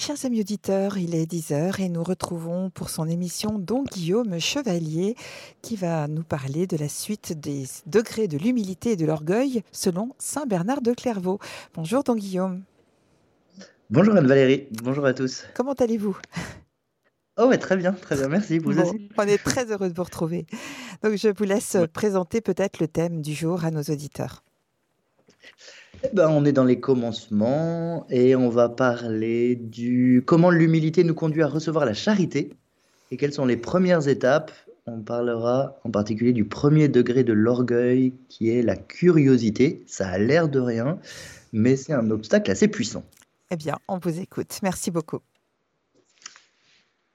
Chers amis auditeurs, il est 10h et nous retrouvons pour son émission Don Guillaume Chevalier qui va nous parler de la suite des degrés de l'humilité et de l'orgueil selon Saint Bernard de Clairvaux. Bonjour Don Guillaume. Bonjour Anne-Valérie, bonjour à tous. Comment allez-vous? Oh ouais, très bien, très bien, merci. Vous on est très heureux de vous retrouver. Donc je vous laisse présenter peut-être le thème du jour à nos auditeurs. Eh ben, on est dans les commencements et on va parler du comment l'humilité nous conduit à recevoir la charité et quelles sont les premières étapes. On parlera en particulier du premier degré de l'orgueil qui est la curiosité. Ça a l'air de rien, mais c'est un obstacle assez puissant. Eh bien, on vous écoute. Merci beaucoup.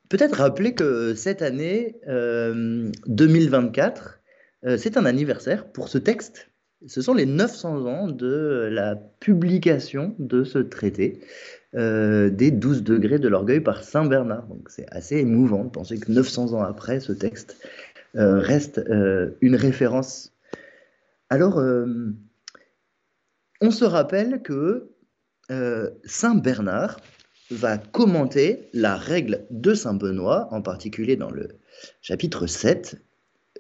Peut-être rappeler que cette année 2024, euh, euh, c'est un anniversaire pour ce texte ce sont les 900 ans de la publication de ce traité euh, des 12 degrés de l'orgueil par Saint Bernard. Donc c'est assez émouvant de penser que 900 ans après, ce texte euh, reste euh, une référence. Alors, on se rappelle que Saint Bernard va commenter la règle de Saint Benoît, en particulier dans le chapitre 7,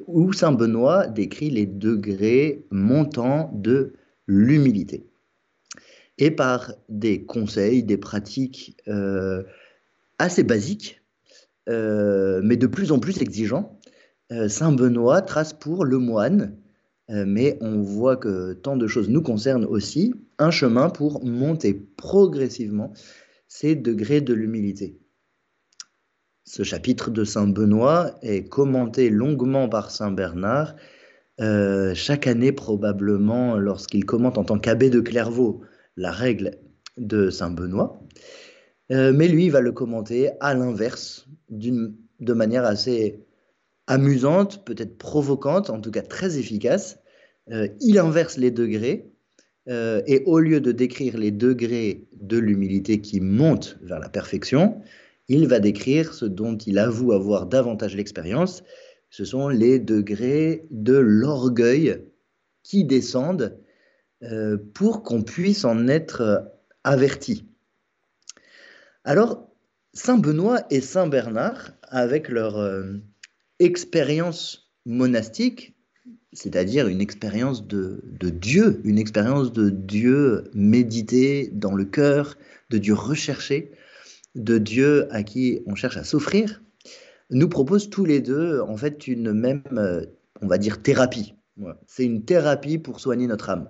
où Saint Benoît décrit les degrés montants de l'humilité. Et par des conseils, des pratiques euh, assez basiques, euh, mais de plus en plus exigeants, euh, Saint Benoît trace pour le moine, mais on voit que tant de choses nous concernent aussi, un chemin pour monter progressivement ces degrés de l'humilité. Ce chapitre de Saint Benoît est commenté longuement par Saint Bernard, euh, chaque année probablement lorsqu'il commente en tant qu'abbé de Clairvaux la règle de Saint Benoît. Euh, mais lui, il va le commenter à l'inverse, de manière assez amusante, peut-être provocante, en tout cas très efficace. Euh, il inverse les degrés, et au lieu de décrire les degrés de l'humilité qui montent vers la perfection, il va décrire ce dont il avoue avoir davantage l'expérience. Ce sont les degrés de l'orgueil qui descendent euh, pour qu'on puisse en être averti. Alors, Saint Benoît et Saint Bernard, avec leur euh, expérience monastique, c'est-à-dire une expérience de, de, Dieu, une expérience de Dieu médité dans le cœur, de Dieu recherché, de Dieu à qui on cherche à s'offrir, nous propose tous les deux en fait une même, euh, on va dire, thérapie. C'est une thérapie pour soigner notre âme.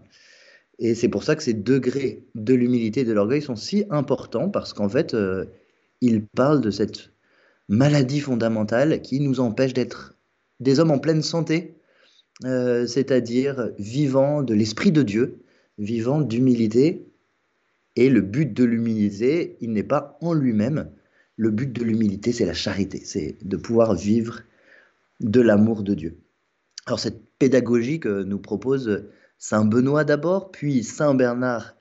Et c'est pour ça que ces degrés de l'humilité et de l'orgueil sont si importants parce qu'en fait, euh, ils parlent de cette maladie fondamentale qui nous empêche d'être des hommes en pleine santé, euh, c'est-à-dire vivant de l'Esprit de Dieu, vivant d'humilité et le but de l'humilité, il n'est pas en lui-même. Le but de l'humilité, c'est la charité, c'est de pouvoir vivre de l'amour de Dieu. Alors cette pédagogie que nous propose Saint Benoît d'abord, puis Saint Bernard,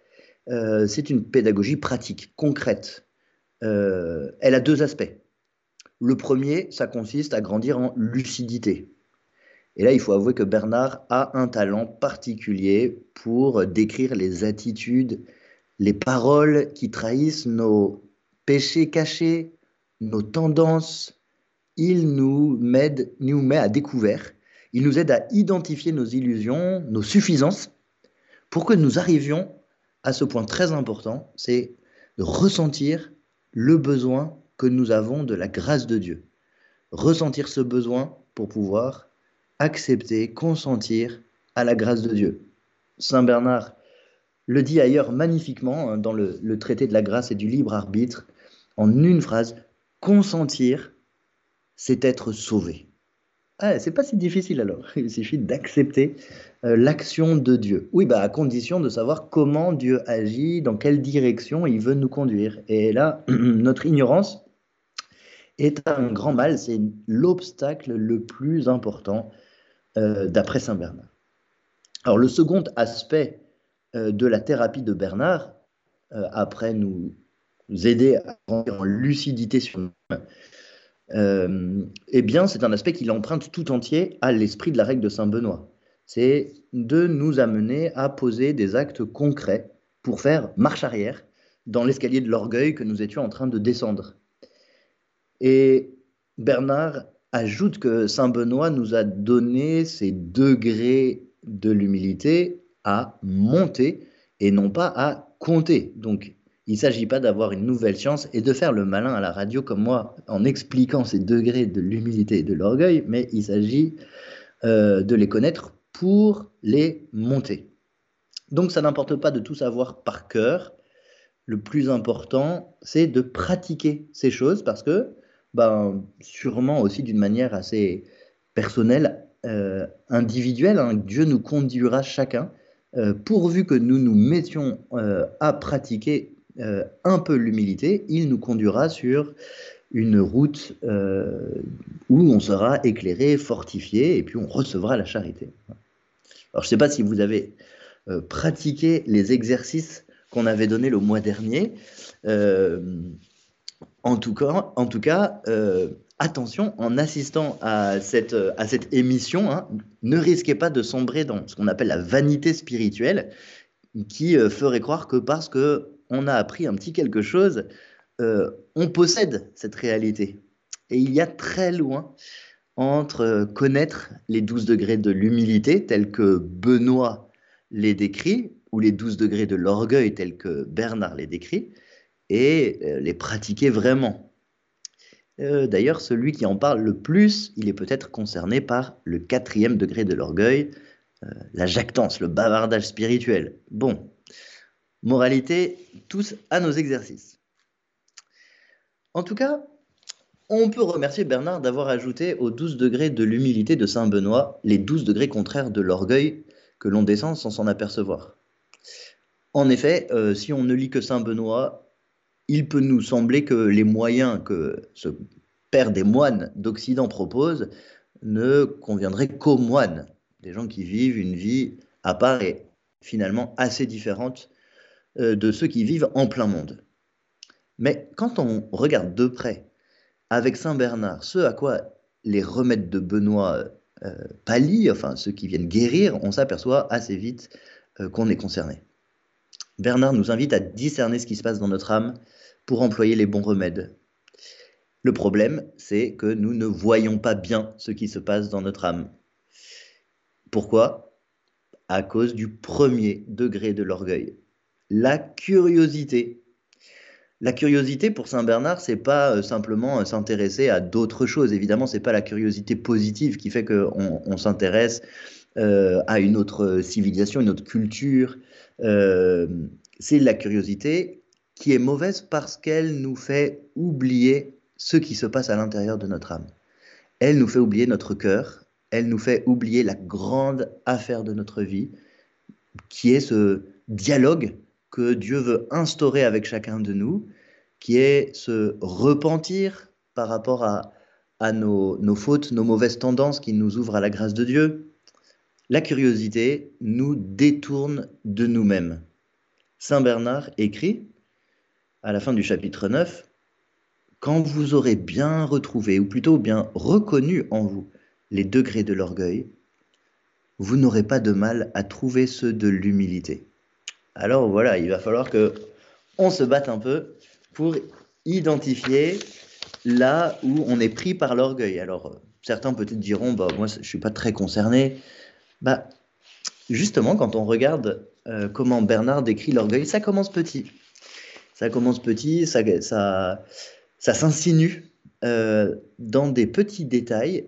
euh, c'est une pédagogie pratique, concrète. Euh, elle a deux aspects. Le premier, ça consiste à grandir en lucidité. Et là, il faut avouer que Bernard a un talent particulier pour décrire les attitudes les paroles qui trahissent nos péchés cachés, nos tendances. Il nous, met, nous met à découvert. Il nous aide à identifier nos illusions, nos suffisances, pour que nous arrivions à ce point très important, c'est de ressentir le besoin que nous avons de la grâce de Dieu. Ressentir ce besoin pour pouvoir accepter, consentir à la grâce de Dieu. Saint Bernard le dit ailleurs magnifiquement hein, dans le, traité de la grâce et du libre arbitre, en une phrase, consentir, c'est être sauvé. Ah, c'est pas si difficile alors, il suffit d'accepter euh, l'action de Dieu. Oui, bah, à condition de savoir comment Dieu agit, dans quelle direction il veut nous conduire. Et là, notre ignorance est un grand mal, c'est l'obstacle le plus important euh, d'après Saint Bernard. Alors le second aspect de la thérapie de Bernard, euh, après nous, aider à rentrer en lucidité sur nous euh, eh bien, c'est un aspect qu'il emprunte tout entier à l'esprit de la règle de Saint Benoît. C'est de nous amener à poser des actes concrets pour faire marche arrière dans l'escalier de l'orgueil que nous étions en train de descendre. Et Bernard ajoute que Saint Benoît nous a donné ces degrés de l'humilité à monter et non pas à compter. Donc, il ne s'agit pas d'avoir une nouvelle science et de faire le malin à la radio comme moi en expliquant ces degrés de l'humilité et de l'orgueil, mais il s'agit euh, de les connaître pour les monter. Donc ça n'importe pas de tout savoir par cœur. Le plus important, c'est de pratiquer ces choses parce que, ben, sûrement aussi d'une manière assez personnelle, euh, individuelle, hein, Dieu nous conduira chacun, euh, pourvu que nous nous mettions euh, à pratiquer un peu l'humilité, il nous conduira sur une route où on sera éclairé, fortifié, et puis on recevra la charité. Alors je ne sais pas si vous avez euh, pratiquer les exercices qu'on avait donnés le mois dernier. Euh, en tout cas, euh, attention, en assistant à cette, à cette émission, hein, ne risquez pas de sombrer dans ce qu'on appelle la vanité spirituelle, qui ferait croire que parce que on a appris un petit quelque chose, on possède cette réalité. Et il y a très loin entre connaître les 12 degrés de l'humilité, tels que Benoît les décrit, ou les 12 degrés de l'orgueil tels que Bernard les décrit, et euh, les pratiquer vraiment. Euh, d'ailleurs, celui qui en parle le plus, il est peut-être concerné par le quatrième degré de l'orgueil, euh, la jactance, le bavardage spirituel. Bon, moralité, tous à nos exercices. En tout cas, on peut remercier Bernard d'avoir ajouté aux 12 degrés de l'humilité de Saint Benoît les 12 degrés contraires de l'orgueil que l'on descend sans s'en apercevoir. En effet, euh, si on ne lit que Saint Benoît, il peut nous sembler que les moyens que ce père des moines d'Occident propose ne conviendraient qu'aux moines, des gens qui vivent une vie à part et finalement assez différente euh, de ceux qui vivent en plein monde. Mais quand on regarde de près, avec Saint Bernard, ce à quoi les remèdes de Benoît euh, pâlis, enfin ceux qui viennent guérir, on s'aperçoit assez vite euh, qu'on est concerné. Bernard nous invite à discerner ce qui se passe dans notre âme pour employer les bons remèdes. Le problème, c'est que nous ne voyons pas bien ce qui se passe dans notre âme. Pourquoi? À cause du premier degré de l'orgueil, la curiosité la curiosité pour Saint Bernard, c'est pas euh, simplement euh, s'intéresser à d'autres choses. Évidemment, c'est pas la curiosité positive qui fait qu'on on, s'intéresse euh, à une autre civilisation, une autre culture. C'est la curiosité qui est mauvaise parce qu'elle nous fait oublier ce qui se passe à l'intérieur de notre âme. Elle nous fait oublier notre cœur, elle nous fait oublier la grande affaire de notre vie, qui est ce dialogue que Dieu veut instaurer avec chacun de nous, qui est se repentir par rapport à, à nos, nos, fautes, nos mauvaises tendances qui nous ouvrent à la grâce de Dieu. La curiosité nous détourne de nous-mêmes. Saint Bernard écrit, à la fin du chapitre 9, Quand vous aurez bien retrouvé, ou plutôt bien reconnu en vous, les degrés de l'orgueil, vous n'aurez pas de mal à trouver ceux de l'humilité alors voilà, il va falloir que on se batte un peu pour identifier là où on est pris par l'orgueil. Alors certains peut-être diront, bah moi je suis pas très concerné. Bah justement, quand on regarde euh, comment Bernard décrit l'orgueil, ça commence petit. Ça commence petit, ça, ça, ça s'insinue euh, dans des petits détails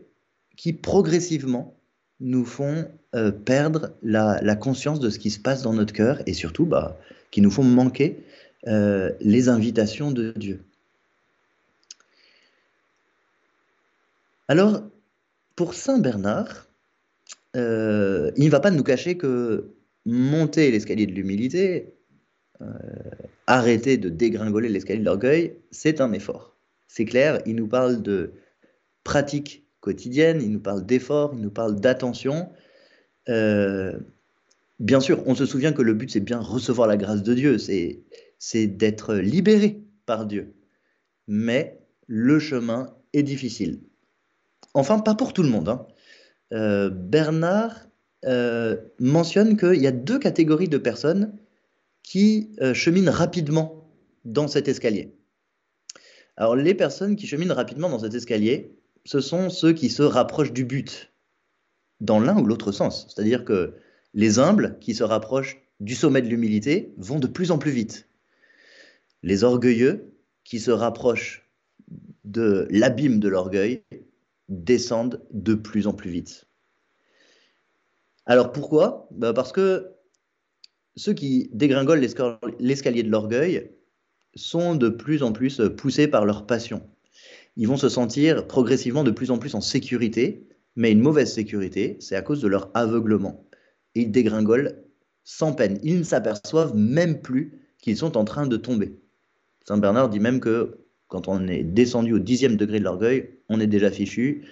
qui progressivement nous font euh, perdre la, conscience de ce qui se passe dans notre cœur et surtout bah, qui nous font manquer les invitations de Dieu. Alors, pour Saint Bernard, euh, il ne va pas nous cacher que monter l'escalier de l'humilité, arrêter de dégringoler l'escalier de l'orgueil, c'est un effort. C'est clair, il nous parle de pratique quotidienne, il nous parle d'effort, il nous parle d'attention. Euh, bien sûr, on se souvient que le but, c'est bien recevoir la grâce de Dieu, c'est d'être libéré par Dieu. Mais le chemin est difficile. Enfin, pas pour tout le monde. Hein. Euh, Bernard euh, mentionne qu'il y a deux catégories de personnes qui cheminent rapidement dans cet escalier. Alors les personnes qui cheminent rapidement dans cet escalier, ce sont ceux qui se rapprochent du but, dans l'un ou l'autre sens. C'est-à-dire que les humbles qui se rapprochent du sommet de l'humilité vont de plus en plus vite. Les orgueilleux qui se rapprochent de l'abîme de l'orgueil descendent de plus en plus vite. Alors pourquoi? Bah, Parce que ceux qui dégringolent l'escalier de l'orgueil sont de plus en plus poussés par leur passion. Ils vont se sentir progressivement de plus en plus en sécurité, mais une mauvaise sécurité, c'est à cause de leur aveuglement. Ils dégringolent sans peine. Ils ne s'aperçoivent même plus qu'ils sont en train de tomber. Saint Bernard dit même que quand on est descendu au dixième degré de l'orgueil, on est déjà fichu,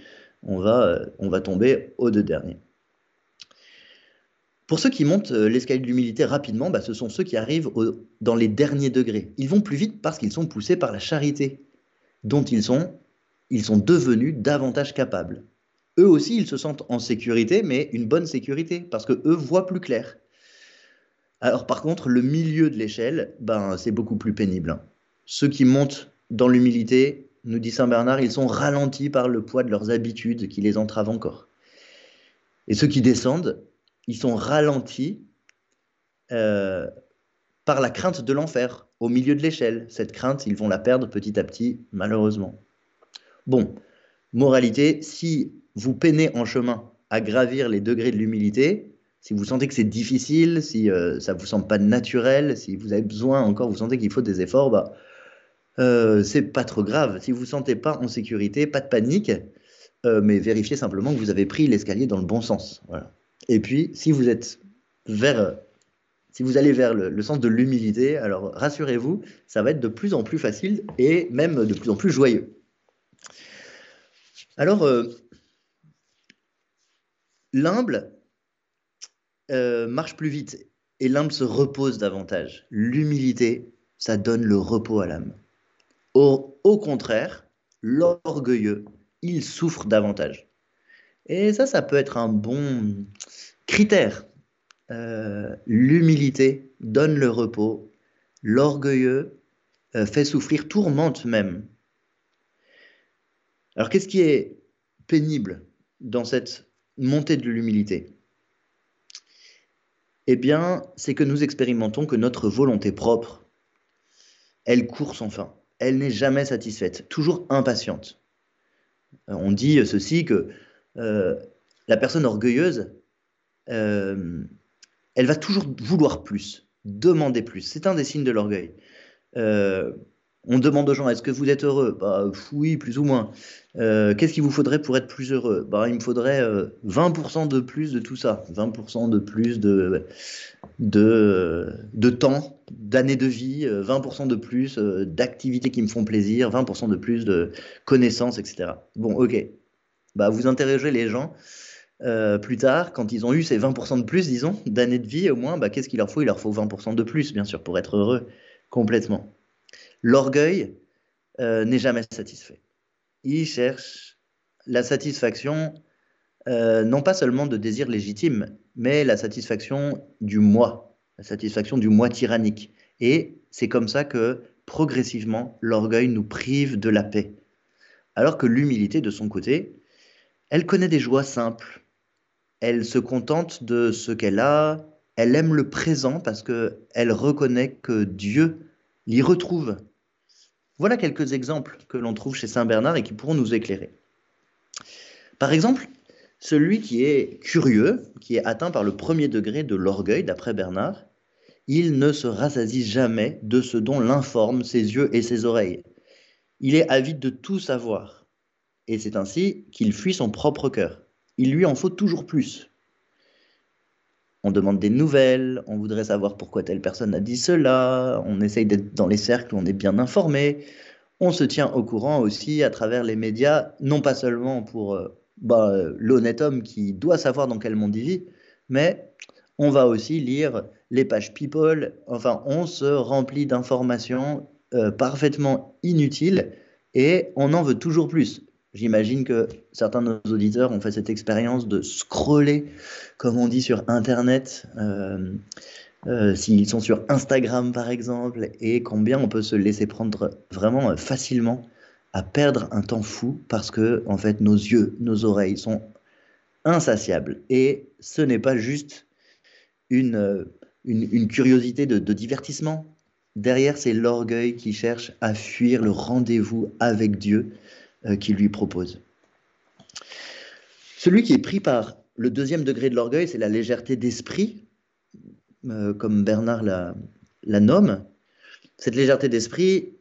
on va, on va tomber aux deux derniers. Pour ceux qui montent euh, l'escalier de l'humilité rapidement, bah, ce sont ceux qui arrivent dans les derniers degrés. Ils vont plus vite parce qu'ils sont poussés par la charité, dont ils sont, ils sont devenus davantage capables. Eux aussi, ils se sentent en sécurité, mais une bonne sécurité, parce que eux voient plus clair. Alors par contre, le milieu de l'échelle, ben, c'est beaucoup plus pénible. Hein. Ceux qui montent dans l'humilité, nous dit Saint Bernard, ils sont ralentis par le poids de leurs habitudes qui les entravent encore. Et ceux qui descendent, ils sont ralentis euh, par la crainte de l'enfer au milieu de l'échelle. Cette crainte, ils vont la perdre petit à petit, malheureusement. Bon, moralité, si vous peinez en chemin à gravir les degrés de l'humilité, si vous sentez que c'est difficile, si euh, ça vous semble pas naturel, si vous avez besoin encore, vous sentez qu'il faut des efforts, bah, euh, c'est pas trop grave. Si vous vous sentez pas en sécurité, pas de panique, euh, mais vérifiez simplement que vous avez pris l'escalier dans le bon sens. Et puis, si vous êtes vers, si vous allez vers le, sens de l'humilité, alors rassurez-vous, ça va être de plus en plus facile et même de plus en plus joyeux. Alors, euh, l'humble marche plus vite et l'humble se repose davantage. L'humilité, ça donne le repos à l'âme. Au, contraire, l'orgueilleux, il souffre davantage. Et ça, ça peut être un bon critère. Euh, l'humilité donne le repos, l'orgueilleux euh, fait souffrir, tourmente même. Alors qu'est-ce qui est pénible dans cette montée de l'humilité? Eh bien, c'est que nous expérimentons que notre volonté propre, elle court sans fin. Elle n'est jamais satisfaite, toujours impatiente. Euh, on dit ceci que euh, la personne orgueilleuse, euh, elle va toujours vouloir plus, demander plus. C'est un des signes de l'orgueil. On demande aux gens est-ce que vous êtes heureux? Bah, Oui, plus ou moins. Qu'est-ce qu'il vous faudrait pour être plus heureux? Bah, Il me faudrait 20% de plus de tout ça, 20% de plus de, de, temps, d'années de vie, 20% de plus d'activités qui me font plaisir, 20% de plus de connaissances, etc. Bon, ok, bah, vous interrogez les gens euh, plus tard, quand ils ont eu ces 20% de plus, disons, d'années de vie au moins, bah, qu'est-ce qu'il leur faut? Il leur faut 20% de plus, bien sûr, pour être heureux complètement. L'orgueil euh, n'est jamais satisfait. Il cherche la satisfaction, euh, non pas seulement de désirs légitimes, mais la satisfaction du moi, la satisfaction du moi tyrannique. Et c'est comme ça que progressivement, l'orgueil nous prive de la paix. Alors que l'humilité, de son côté, elle connaît des joies simples. Elle se contente de ce qu'elle a. Elle aime le présent parce qu'elle reconnaît que Dieu l'y retrouve. Voilà quelques exemples que l'on trouve chez Saint Bernard et qui pourront nous éclairer. Par exemple, celui qui est curieux, qui est atteint par le premier degré de l'orgueil, d'après Bernard, il ne se rassasie jamais de ce dont l'informent ses yeux et ses oreilles. Il est avide de tout savoir et c'est ainsi qu'il fuit son propre cœur. Il lui en faut toujours plus. On demande des nouvelles, on voudrait savoir pourquoi telle personne a dit cela, on essaye d'être dans les cercles où on est bien informé, on se tient au courant aussi à travers les médias, non pas seulement pour euh, bah, l'honnête homme qui doit savoir dans quel monde il vit, mais on va aussi lire les pages People, enfin on se remplit d'informations euh, parfaitement inutiles et on en veut toujours plus. J'imagine que certains de nos auditeurs ont fait cette expérience de scroller, comme on dit sur Internet, euh, euh, s'ils sont sur Instagram par exemple, et combien on peut se laisser prendre vraiment euh, facilement à perdre un temps fou parce que en fait nos yeux, nos oreilles sont insatiables. Et ce n'est pas juste une, une, curiosité de, divertissement. Derrière, c'est l'orgueil qui cherche à fuir le rendez-vous avec Dieu qu'il lui propose. Celui qui est pris par le deuxième degré de l'orgueil, c'est la légèreté d'esprit, euh, comme Bernard la, nomme. Cette légèreté d'esprit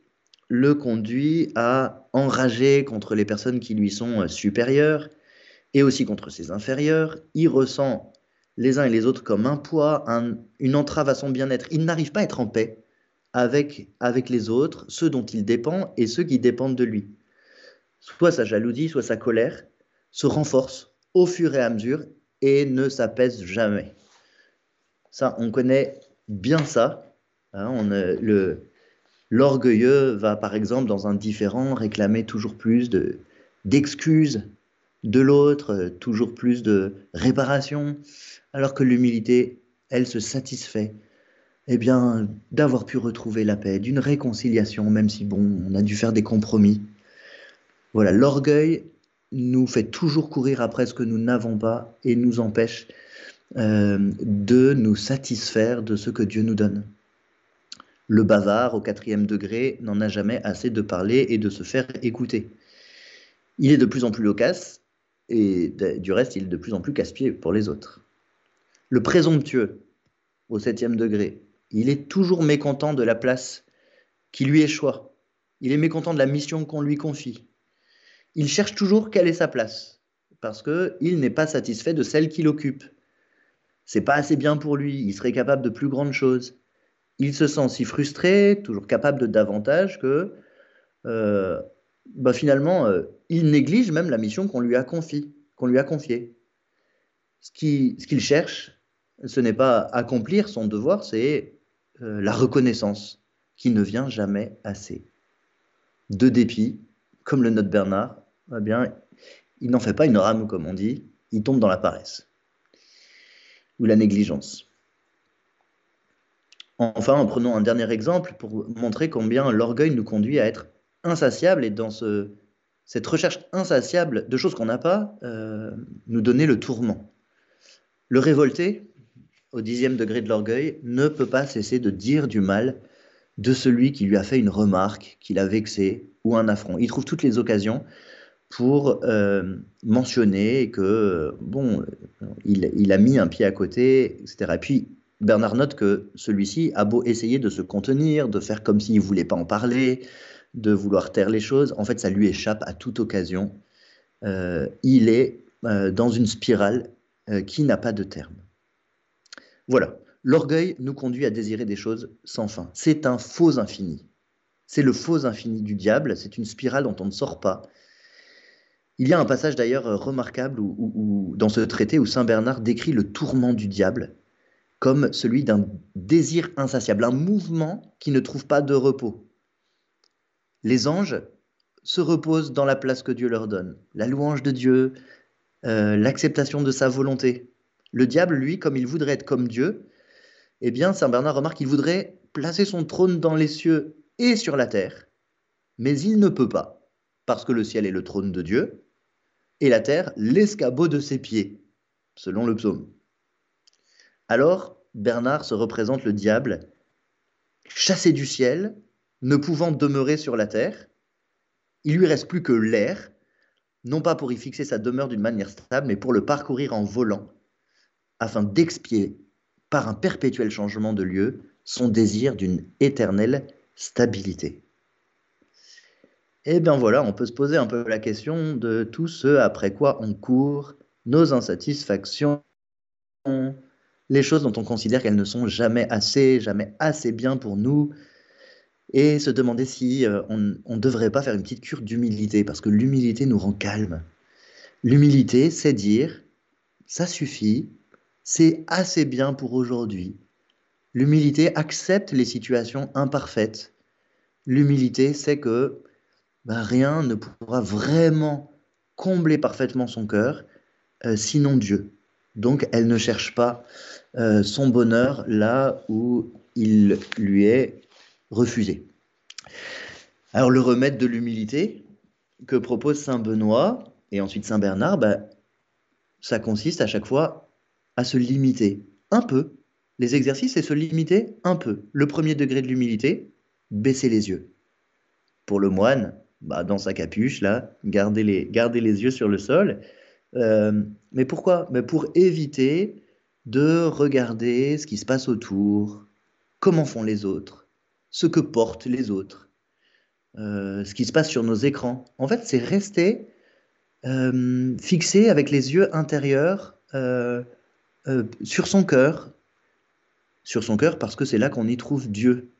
le conduit à enrager contre les personnes qui lui sont euh, supérieures et aussi contre ses inférieurs. Il ressent les uns et les autres comme un poids, une entrave à son bien-être. Il n'arrive pas à être en paix avec, avec les autres, ceux dont il dépend et ceux qui dépendent de lui. Soit sa jalousie, soit sa colère se renforcent au fur et à mesure et ne s'apaise jamais. Ça, on connaît bien ça. Hein, on, le, l'orgueilleux va, par exemple, dans un différent, réclamer toujours plus de, d'excuses de l'autre, toujours plus de réparation, alors que l'humilité, elle se satisfait eh bien, d'avoir pu retrouver la paix, d'une réconciliation, même si, bon, on a dû faire des compromis. Voilà, l'orgueil nous fait toujours courir après ce que nous n'avons pas et nous empêche euh, de nous satisfaire de ce que Dieu nous donne. Le bavard, au quatrième degré, n'en a jamais assez de parler et de se faire écouter. Il est de plus en plus loquace et du reste, il est de plus en plus casse-pied pour les autres. Le présomptueux, au septième degré, il est toujours mécontent de la place qui lui échoit. Il est mécontent de la mission qu'on lui confie il cherche toujours quelle est sa place, parce qu'il n'est pas satisfait de celle qu'il occupe. C'est pas assez bien pour lui, il serait capable de plus grandes choses. Il se sent si frustré, toujours capable de davantage, que euh, bah finalement, euh, il néglige même la mission qu'on lui a confiée. Qu'on. Ce qu'il cherche, ce n'est pas accomplir son devoir, c'est euh, la reconnaissance qui ne vient jamais assez. De dépit, comme le note Bernard, eh bien, il n'en fait pas une rame, comme on dit, il tombe dans la paresse ou la négligence. Enfin, en prenant un dernier exemple pour montrer combien l'orgueil nous conduit à être insatiable et dans cette recherche insatiable de choses qu'on n'a pas, euh, nous donner le tourment. Le révolté, au dixième degré de l'orgueil, ne peut pas cesser de dire du mal de celui qui lui a fait une remarque, qui l'a vexé ou un affront. Il trouve toutes les occasions pour euh, mentionner que, bon, il, a mis un pied à côté, etc. Et puis, Bernard note que celui-ci a beau essayer de se contenir, de faire comme s'il ne voulait pas en parler, de vouloir taire les choses, en fait, ça lui échappe à toute occasion. Euh, il est euh, dans une spirale qui n'a pas de terme. Voilà. L'orgueil nous conduit à désirer des choses sans fin. C'est un faux infini. C'est le faux infini du diable. C'est une spirale dont on ne sort pas. Il y a un passage d'ailleurs euh, remarquable dans ce traité où Saint Bernard décrit le tourment du diable comme celui d'un désir insatiable, un mouvement qui ne trouve pas de repos. Les anges se reposent dans la place que Dieu leur donne, la louange de Dieu, euh, l'acceptation de sa volonté. Le diable, lui, comme il voudrait être comme Dieu, eh bien, Saint Bernard remarque qu'il voudrait placer son trône dans les cieux et sur la terre, mais il ne peut pas parce que le ciel est le trône de Dieu, et la terre l'escabeau de ses pieds, selon le psaume. Alors, Bernard se représente le diable, chassé du ciel, ne pouvant demeurer sur la terre. Il lui reste plus que l'air, non pas pour y fixer sa demeure d'une manière stable, mais pour le parcourir en volant, afin d'expier, par un perpétuel changement de lieu, son désir d'une éternelle stabilité. Et eh bien voilà, on peut se poser un peu la question de tout ce après quoi on court, nos insatisfactions, les choses dont on considère qu'elles ne sont jamais assez, jamais assez bien pour nous, et se demander si euh, on ne devrait pas faire une petite cure d'humilité, parce que l'humilité nous rend calme. L'humilité, c'est dire, ça suffit, c'est assez bien pour aujourd'hui. L'humilité accepte les situations imparfaites. L'humilité, c'est que bah, rien ne pourra vraiment combler parfaitement son cœur, euh, sinon Dieu. Donc elle ne cherche pas euh, son bonheur là où il lui est refusé. Alors le remède de l'humilité que propose Saint Benoît et ensuite Saint Bernard, bah, ça consiste à chaque fois à se limiter un peu. Les exercices, c'est se limiter un peu. Le premier degré de l'humilité, baisser les yeux. Pour le moine, bah, dans sa capuche, là, garder les, garder les yeux sur le sol. Euh, mais pourquoi? Mais Pour éviter de regarder ce qui se passe autour, comment font les autres, ce que portent les autres, euh, ce qui se passe sur nos écrans. En fait, c'est rester euh, fixé avec les yeux intérieurs sur son cœur, sur son cœur parce que c'est là qu'on y trouve Dieu.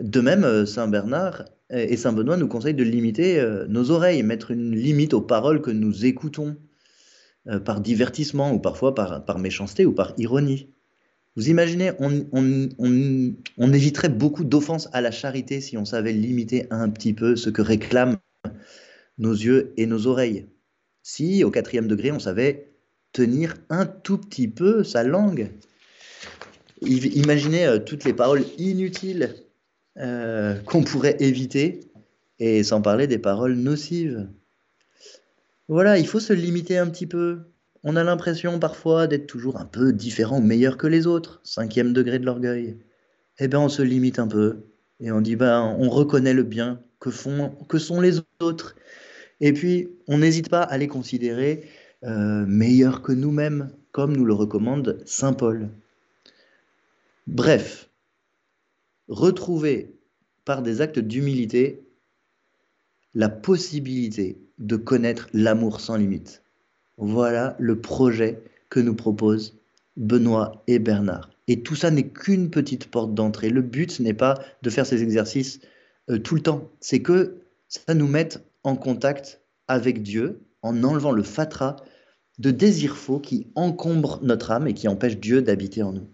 De même, Saint Bernard et Saint Benoît nous conseillent de limiter euh, nos oreilles, mettre une limite aux paroles que nous écoutons euh, par divertissement ou parfois par, méchanceté ou par ironie. Vous imaginez, on, éviterait beaucoup d'offenses à la charité si on savait limiter un petit peu ce que réclament nos yeux et nos oreilles. Si, au quatrième degré, on savait tenir un tout petit peu sa langue. Imaginez toutes les paroles inutiles euh, qu'on pourrait éviter, et sans parler des paroles nocives. Voilà, il faut se limiter un petit peu. On a l'impression parfois d'être toujours un peu différent meilleur que les autres, cinquième degré de l'orgueil. Eh bien, on se limite un peu et on dit ben, on reconnaît le bien que font, que sont les autres. Et puis, on n'hésite pas à les considérer euh, meilleurs que nous-mêmes, comme nous le recommande saint Paul. Bref, retrouver par des actes d'humilité la possibilité de connaître l'amour sans limite. Voilà le projet que nous proposent Benoît et Bernard. Et tout ça n'est qu'une petite porte d'entrée. Le but n'est pas de faire ces exercices euh, tout le temps, c'est que ça nous mette en contact avec Dieu en enlevant le fatras de désirs faux qui encombrent notre âme et qui empêchent Dieu d'habiter en nous.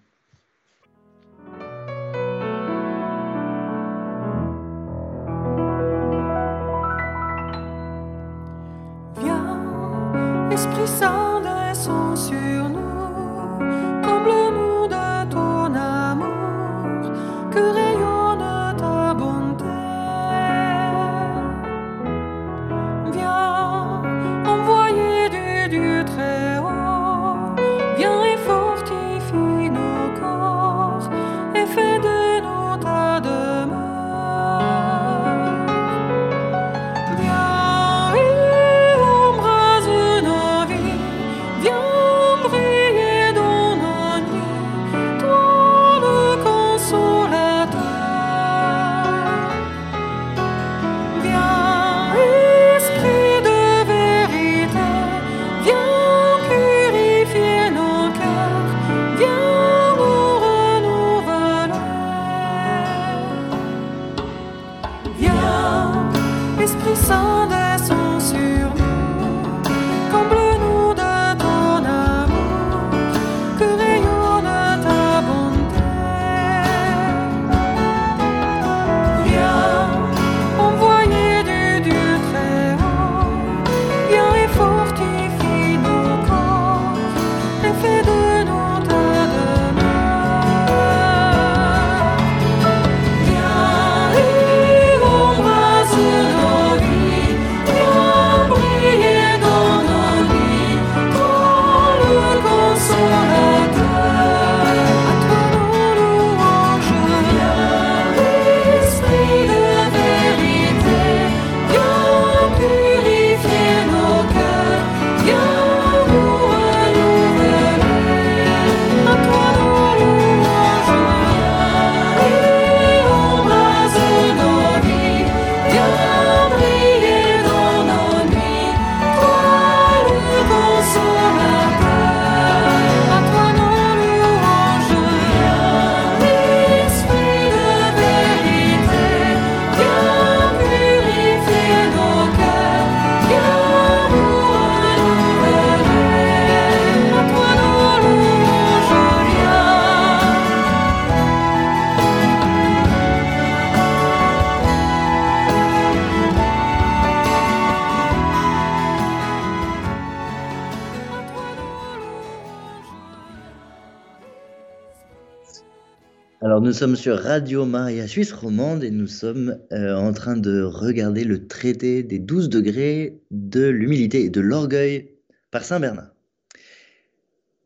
Sommes sur Radio Maria Suisse Romande et nous sommes euh, en train de regarder le traité des 12 degrés de l'humilité et de l'orgueil par Saint Bernard.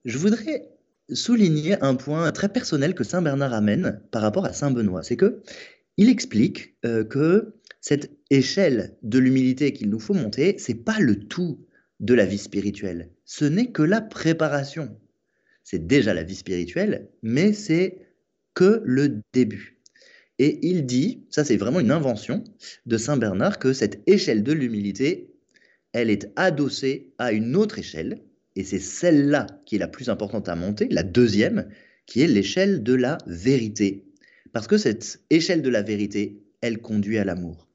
Je voudrais souligner un point très personnel que Saint Bernard amène par rapport à Saint Benoît, c'est que il explique euh, que cette échelle de l'humilité qu'il nous faut monter, c'est pas le tout de la vie spirituelle. Ce n'est que la préparation. C'est déjà la vie spirituelle, mais c'est que le début. Et il dit, ça c'est vraiment une invention de Saint Bernard, que cette échelle de l'humilité, elle est adossée à une autre échelle, et c'est celle-là qui est la plus importante à monter, la deuxième, qui est l'échelle de la vérité. Parce que cette échelle de la vérité, elle conduit à l'amour.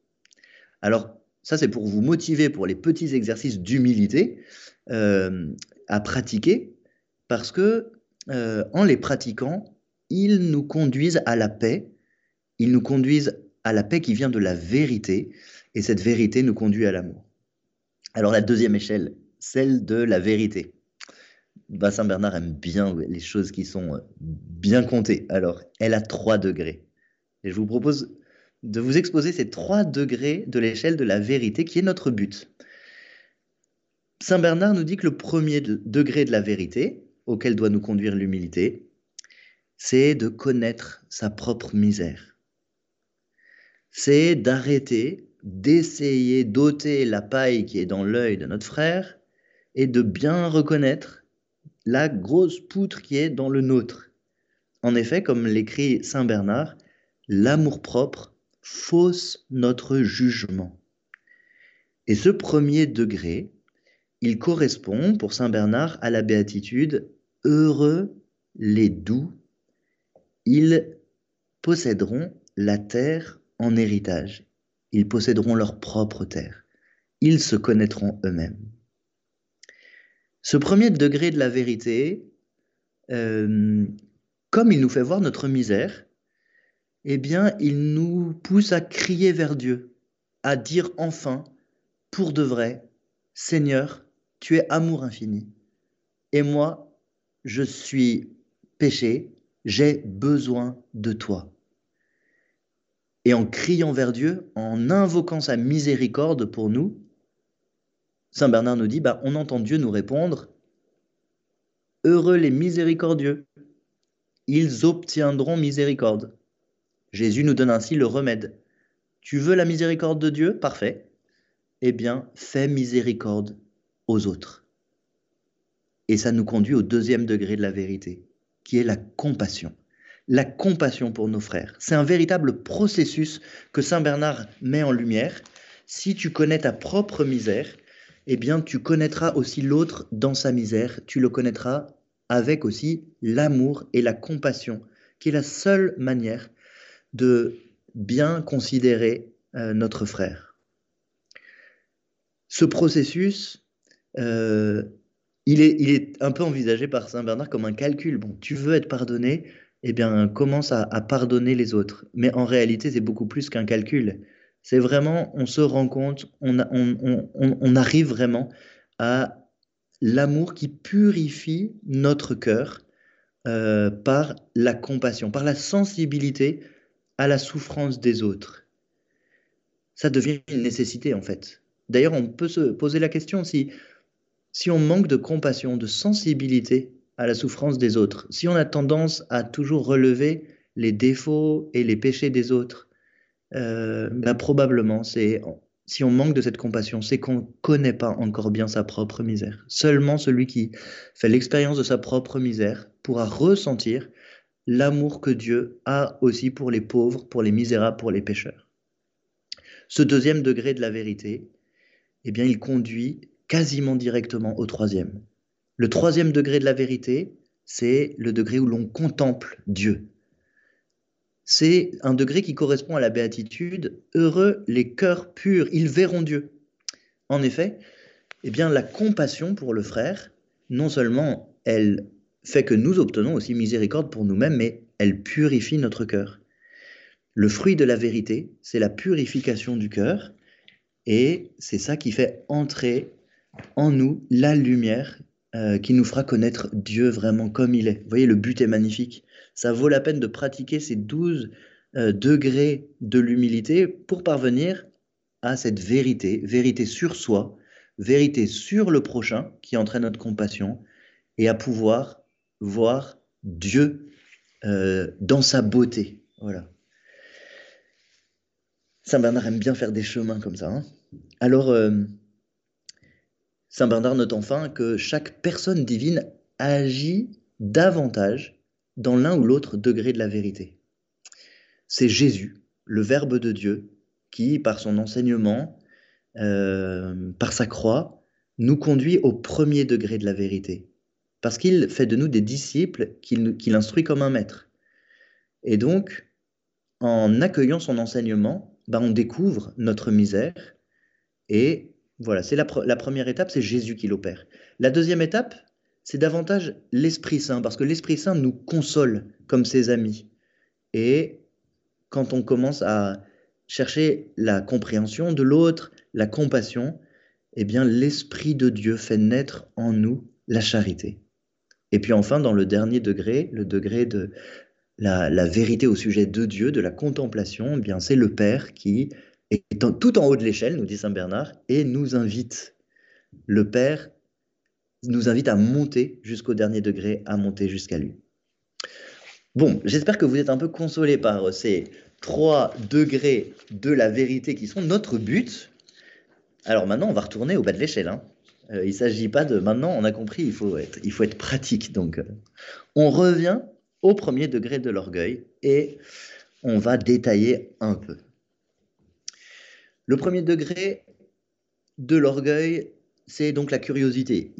Alors, ça c'est pour vous motiver pour les petits exercices d'humilité euh, à pratiquer, parce que euh, en les pratiquant, ils nous conduisent à la paix, ils nous conduisent à la paix qui vient de la vérité, et cette vérité nous conduit à l'amour. Alors la deuxième échelle, celle de la vérité. Bah, Saint Bernard aime bien les choses qui sont euh, bien comptées. Alors, elle a trois degrés. Et je vous propose de vous exposer ces trois degrés de l'échelle de la vérité qui est notre but. Saint Bernard nous dit que le premier degré de la vérité, auquel doit nous conduire l'humilité, c'est de connaître sa propre misère. C'est d'arrêter d'essayer d'ôter la paille qui est dans l'œil de notre frère et de bien reconnaître la grosse poutre qui est dans le nôtre. En effet, comme l'écrit Saint Bernard, l'amour-propre fausse notre jugement. Et ce premier degré, il correspond pour Saint Bernard à la béatitude Heureux les doux, ils posséderont la terre en héritage, ils posséderont leur propre terre, ils se connaîtront eux-mêmes. Ce premier degré de la vérité, euh, comme il nous fait voir notre misère, eh bien, il nous pousse à crier vers Dieu, à dire enfin, pour de vrai, Seigneur, tu es amour infini. Et moi, je suis péché, j'ai besoin de toi. Et en criant vers Dieu, en invoquant sa miséricorde pour nous, Saint Bernard nous dit, bah, on entend Dieu nous répondre, Heureux les miséricordieux, ils obtiendront miséricorde. Jésus nous donne ainsi le remède. Tu veux la miséricorde de Dieu? Parfait. Eh bien, fais miséricorde aux autres. Et ça nous conduit au deuxième degré de la vérité, qui est la compassion. La compassion pour nos frères. C'est un véritable processus que Saint Bernard met en lumière. Si tu connais ta propre misère, eh bien, tu connaîtras aussi l'autre dans sa misère. Tu le connaîtras avec aussi l'amour et la compassion, qui est la seule manière de bien considérer euh, notre frère. Ce processus, euh, il, est, un peu envisagé par Saint Bernard comme un calcul. Bon, tu veux être pardonné, eh bien, commence à, pardonner les autres. Mais en réalité, c'est beaucoup plus qu'un calcul. C'est vraiment, on se rend compte, on arrive vraiment à l'amour qui purifie notre cœur euh, par la compassion, par la sensibilité à la souffrance des autres. Ça devient une nécessité en fait. D'ailleurs, on peut se poser la question si, si on manque de compassion, de sensibilité à la souffrance des autres, si on a tendance à toujours relever les défauts et les péchés des autres, euh, ben probablement si on manque de cette compassion, c'est qu'on ne connaît pas encore bien sa propre misère. Seulement celui qui fait l'expérience de sa propre misère pourra ressentir l'amour que Dieu a aussi pour les pauvres, pour les misérables, pour les pécheurs. Ce deuxième degré de la vérité, eh bien, il conduit quasiment directement au troisième. Le troisième degré de la vérité, c'est le degré où l'on contemple Dieu c'est un degré qui correspond à la béatitude Heureux les cœurs purs, ils verront Dieu. En effet, eh bien, la compassion pour le frère, non seulement elle fait que nous obtenons aussi miséricorde pour nous-mêmes, mais elle purifie notre cœur. Le fruit de la vérité, c'est la purification du cœur, et c'est ça qui fait entrer en nous la lumière euh, qui nous fera connaître Dieu vraiment comme il est. Vous voyez, le but est magnifique ça vaut la peine de pratiquer ces 12 euh, degrés de l'humilité pour parvenir à cette vérité, vérité sur soi, vérité sur le prochain qui entraîne notre compassion, et à pouvoir voir Dieu euh, dans sa beauté. Voilà. Saint Bernard aime bien faire des chemins comme ça. Hein. Alors, euh, Saint Bernard note enfin que chaque personne divine agit davantage dans l'un ou l'autre degré de la vérité. C'est Jésus, le Verbe de Dieu, qui, par son enseignement, euh, par sa croix, nous conduit au premier degré de la vérité. Parce qu'il fait de nous des disciples qu'il instruit comme un maître. Et donc, en accueillant son enseignement, bah, on découvre notre misère. Et voilà, c'est la, première étape, c'est Jésus qui l'opère. La deuxième étape, c'est davantage l'Esprit Saint, parce que l'Esprit Saint nous console comme ses amis. Et quand on commence à chercher la compréhension de l'autre, la compassion, eh bien l'Esprit de Dieu fait naître en nous la charité. Et puis enfin, dans le dernier degré, le degré de la, vérité au sujet de Dieu, de la contemplation, eh bien c'est le Père qui tout en haut de l'échelle, nous dit Saint Bernard, et nous invite. Le Père nous invite à monter jusqu'au dernier degré, à monter jusqu'à lui. Bon, j'espère que vous êtes un peu consolés par ces trois degrés de la vérité qui sont notre but. Alors maintenant, on va retourner au bas de l'échelle. Hein. Euh, il ne s'agit pas de maintenant, on a compris, il faut être, il faut être pratique. Donc, euh, on revient au premier degré de l'orgueil et on va détailler un peu. Le premier degré de l'orgueil, c'est donc la curiosité.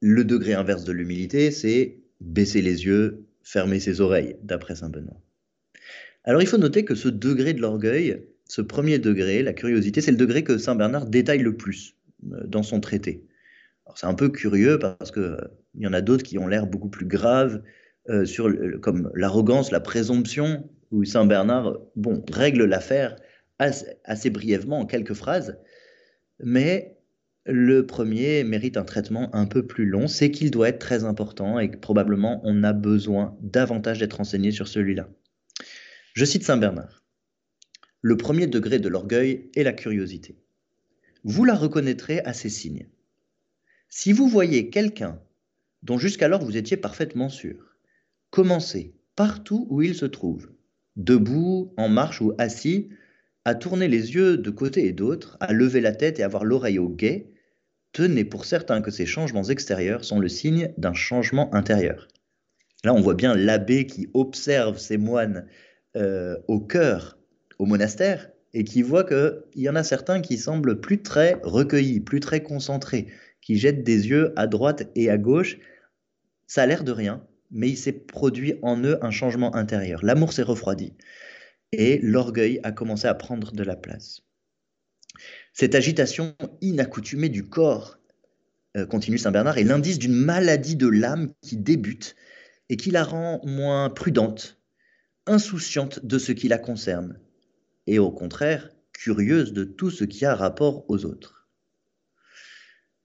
Le degré inverse de l'humilité, c'est baisser les yeux, fermer ses oreilles, d'après Saint Benoît. Alors il faut noter que ce degré de l'orgueil, ce premier degré, la curiosité, c'est le degré que Saint Bernard détaille le plus euh, dans son traité. C'est un peu curieux parce qu'il euh, y en a d'autres qui ont l'air beaucoup plus graves, euh, comme l'arrogance, la présomption, où Saint Bernard bon, règle l'affaire assez, brièvement en quelques phrases, mais le premier mérite un traitement un peu plus long, c'est qu'il doit être très important et probablement on a besoin davantage d'être enseigné sur celui-là. Je cite Saint Bernard. Le premier degré de l'orgueil est la curiosité. Vous la reconnaîtrez à ces signes. Si vous voyez quelqu'un dont jusqu'alors vous étiez parfaitement sûr, Commencez, partout où il se trouve, debout, en marche ou assis, à tourner les yeux de côté et d'autre, à lever la tête et avoir l'oreille au guet, tenez pour certain que ces changements extérieurs sont le signe d'un changement intérieur. Là, on voit bien l'abbé qui observe ses moines euh, au cœur, au monastère, et qui voit qu'il y en a certains qui semblent plus très recueillis, plus très concentrés, qui jettent des yeux à droite et à gauche. Ça a l'air de rien, mais il s'est produit en eux un changement intérieur. L'amour s'est refroidi et l'orgueil a commencé à prendre de la place. Cette agitation inaccoutumée du corps, euh, continue Saint Bernard, est l'indice d'une maladie de l'âme qui débute et qui la rend moins prudente, insouciante de ce qui la concerne, et au contraire curieuse de tout ce qui a rapport aux autres.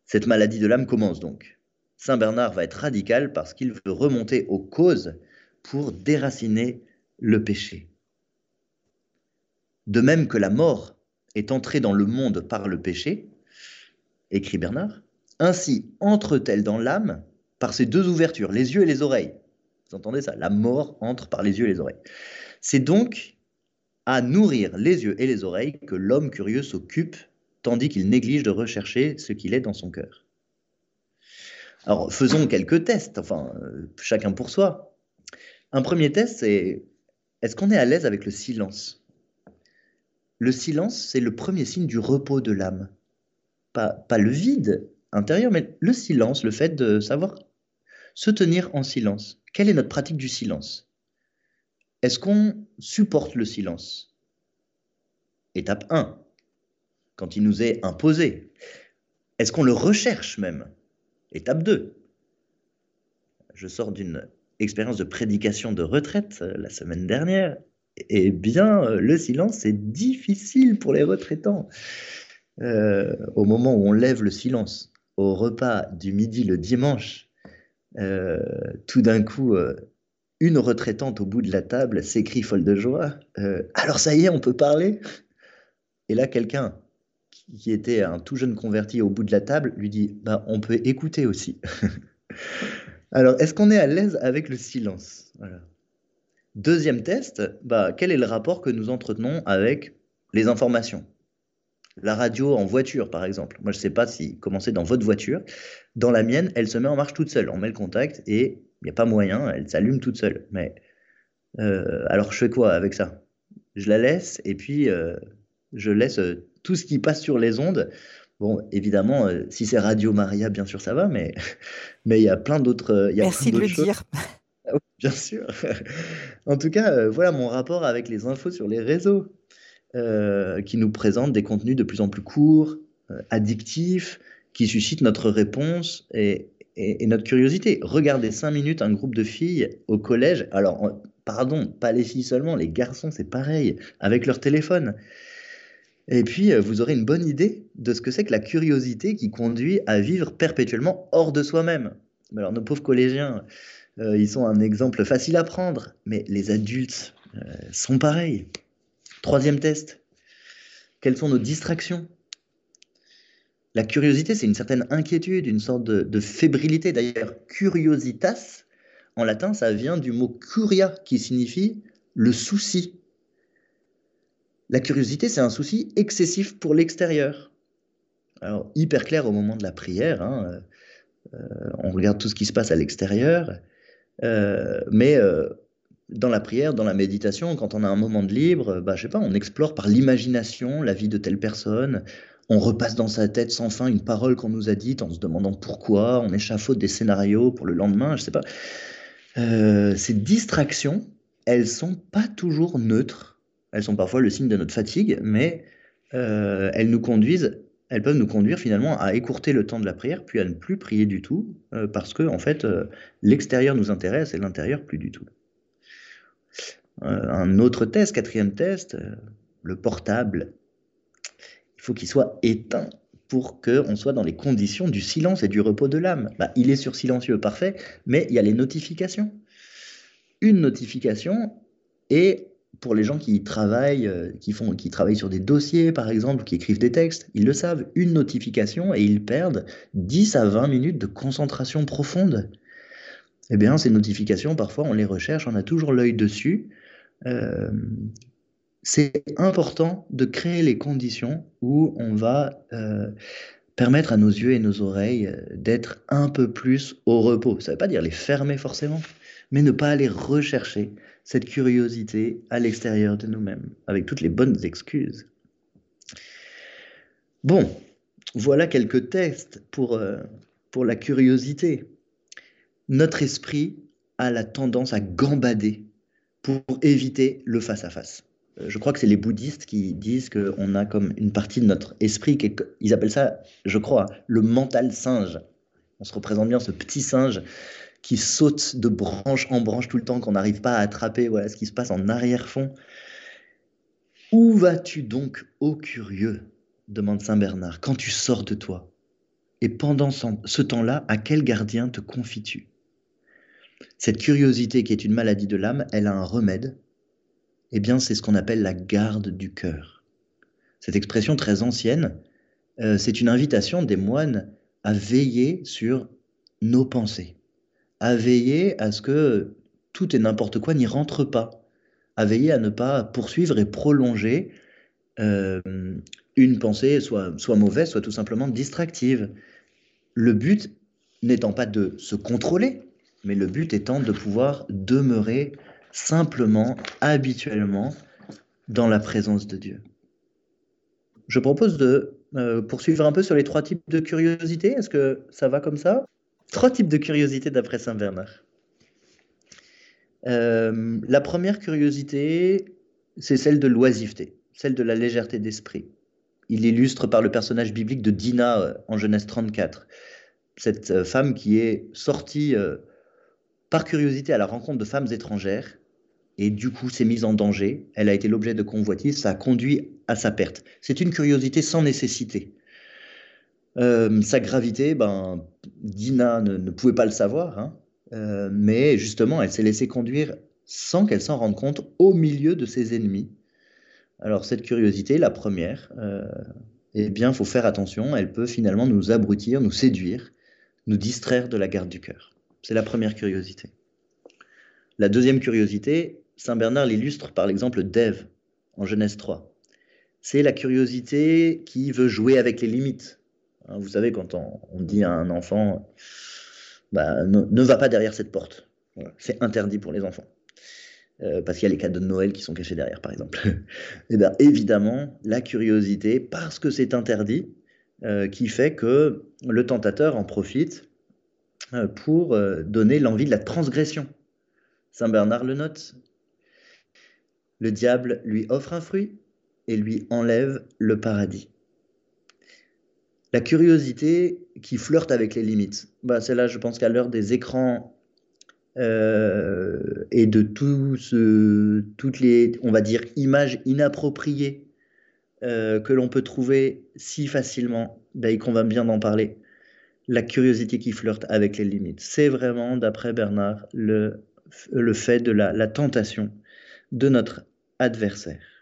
Cette maladie de l'âme commence donc. Saint Bernard va être radical parce qu'il veut remonter aux causes pour déraciner le péché. De même que la mort est entrée dans le monde par le péché, écrit Bernard, ainsi entre-t-elle dans l'âme par ces deux ouvertures, les yeux et les oreilles. Vous entendez ça? La mort entre par les yeux et les oreilles. C'est donc à nourrir les yeux et les oreilles que l'homme curieux s'occupe, tandis qu'il néglige de rechercher ce qu'il est dans son cœur. Alors, faisons quelques tests, enfin, euh, chacun pour soi. Un premier test, c'est est-ce qu'on est à l'aise avec le silence? Le silence, c'est le premier signe du repos de l'âme. Pas, le vide intérieur, mais le silence, le fait de savoir se tenir en silence. Quelle est notre pratique du silence? Est-ce qu'on supporte le silence? Étape 1, quand il nous est imposé. Est-ce qu'on le recherche même? Étape 2. Je sors d'une expérience de prédication de retraite euh, la semaine dernière. Eh bien, euh, le silence, c'est difficile pour les retraitants. Euh, au moment où on lève le silence, au repas du midi le dimanche, tout d'un coup, Une retraitante au bout de la table s'écrie folle de joie euh, Alors ça y est, on peut parler? Et là, quelqu'un qui était un tout jeune converti au bout de la table lui dit bah, On peut écouter aussi. Alors, est-ce qu'on est à l'aise avec le silence? Deuxième test bah, quel est le rapport que nous entretenons avec les informations? La radio en voiture, par exemple. Moi, je ne sais pas si comment c'est dans votre voiture. Dans la mienne, elle se met en marche toute seule. On met le contact et il n'y a pas moyen, elle s'allume toute seule. Mais euh, alors, je fais quoi avec ça? Je la laisse et puis euh, je laisse euh, tout ce qui passe sur les ondes. Bon, évidemment, si c'est Radio Maria, bien sûr, ça va, mais mais il y a plein d'autres. Merci de le dire. Bien sûr. en tout cas, voilà mon rapport avec les infos sur les réseaux, qui nous présentent des contenus de plus en plus courts, addictifs, qui suscitent notre réponse et, notre curiosité. Regardez cinq minutes un groupe de filles au collège. Alors, pardon, pas les filles seulement, les garçons, c'est pareil, avec leur téléphone. Et puis, euh, vous aurez une bonne idée de ce que c'est que la curiosité qui conduit à vivre perpétuellement hors de soi-même. Alors, nos pauvres collégiens, euh, ils sont un exemple facile à prendre, mais les adultes euh, sont pareils. Troisième test. Quelles sont nos distractions? La curiosité, c'est une certaine inquiétude, une sorte de, fébrilité. D'ailleurs, curiositas, en latin, ça vient du mot curia, qui signifie le souci. La curiosité, c'est un souci excessif pour l'extérieur. Alors, hyper clair au moment de la prière, hein, euh, on regarde tout ce qui se passe à l'extérieur, euh, mais euh, dans la prière, dans la méditation, quand on a un moment de libre, bah, je sais pas, on explore par l'imagination la vie de telle personne, on repasse dans sa tête sans fin une parole qu'on nous a dite en se demandant pourquoi, on échafaude des scénarios pour le lendemain, je sais pas. Euh, ces distractions, elles sont pas toujours neutres. Elles sont parfois le signe de notre fatigue, mais euh, elles nous conduisent, elles peuvent nous conduire finalement à écourter le temps de la prière, puis à ne plus prier du tout, euh, parce que en fait, l'extérieur nous intéresse et l'intérieur plus du tout. un autre test, quatrième test, le portable il faut qu'il soit éteint pour qu'on soit dans les conditions du silence et du repos de l'âme. Bah, il est sur silencieux, parfait, mais il y a les notifications. Une notification, et pour les gens qui travaillent, euh, qui, font, qui travaillent sur des dossiers, par exemple, qui écrivent des textes, ils le savent, une notification et ils perdent 10 à 20 minutes de concentration profonde. Eh bien, ces notifications, parfois, on les recherche, on a toujours l'œil dessus. Euh, c'est important de créer les conditions où on va euh, permettre à nos yeux et nos oreilles d'être un peu plus au repos. Ça ne veut pas dire les fermer forcément, mais ne pas aller rechercher cette curiosité à l'extérieur de nous-mêmes, avec toutes les bonnes excuses. Bon, voilà quelques tests pour, euh, pour la curiosité. Notre esprit a la tendance à gambader pour éviter le face-à-face. -face je crois que c'est les bouddhistes qui disent qu'on a comme une partie de notre esprit, ils appellent ça, je crois, le mental singe. On se représente bien ce petit singe qui saute de branche en branche tout le temps, qu'on n'arrive pas à attraper. Voilà ce qui se passe en arrière-fond. Où vas-tu donc, ô curieux? demande Saint Bernard, quand tu sors de toi Et pendant ce temps-là, à quel gardien te confies-tu? Cette curiosité qui est une maladie de l'âme, elle a un remède, eh bien, c'est ce qu'on appelle la garde du cœur. Cette expression très ancienne, euh, c'est une invitation des moines à veiller sur nos pensées, à veiller à ce que tout et n'importe quoi n'y rentre pas, à veiller à ne pas poursuivre et prolonger euh, une pensée soit, mauvaise, soit tout simplement distractive. Le but n'étant pas de se contrôler, mais le but étant de pouvoir demeurer simplement, habituellement, dans la présence de Dieu. Je propose de euh, poursuivre un peu sur les trois types de curiosité. Est-ce que ça va comme ça? Trois types de curiosité d'après Saint Bernard. Euh, la première curiosité, c'est celle de l'oisiveté, celle de la légèreté d'esprit. Il illustre par le personnage biblique de Dinah euh, en Genèse 34, cette femme qui est sortie par curiosité à la rencontre de femmes étrangères et du coup s'est mise en danger. Elle a été l'objet de convoitise, ça a conduit à sa perte. C'est une curiosité sans nécessité. Euh, sa gravité, ben, Dina ne, pouvait pas le savoir. Hein. Euh, mais justement, elle s'est laissée conduire sans qu'elle s'en rende compte au milieu de ses ennemis. Alors cette curiosité, la première, euh, eh bien, faut faire attention, elle peut finalement nous abrutir, nous séduire, nous distraire de la garde du cœur. C'est la première curiosité. La deuxième curiosité, Saint Bernard l'illustre par l'exemple d'Ève en Genèse 3. C'est la curiosité qui veut jouer avec les limites. Hein, vous savez, quand on, dit à un enfant, bah, ne, va pas derrière cette porte. C'est interdit pour les enfants. Euh, parce qu'il y a les cadeaux de Noël qui sont cachés derrière, par exemple. et eh bien, évidemment, la curiosité, parce que c'est interdit, euh, qui fait que le tentateur en profite euh, pour donner l'envie de la transgression. Saint Bernard le note. Le diable lui offre un fruit et lui enlève le paradis. La curiosité qui flirte avec les limites. Bah, c'est là, je pense qu'à l'heure des écrans euh, et de tout toutes les, on va dire, images inappropriées euh, que l'on peut trouver si facilement, bah, qu'on va bien d'en parler. La curiosité qui flirte avec les limites. C'est vraiment, d'après Bernard, le, fait de la tentation de notre adversaire.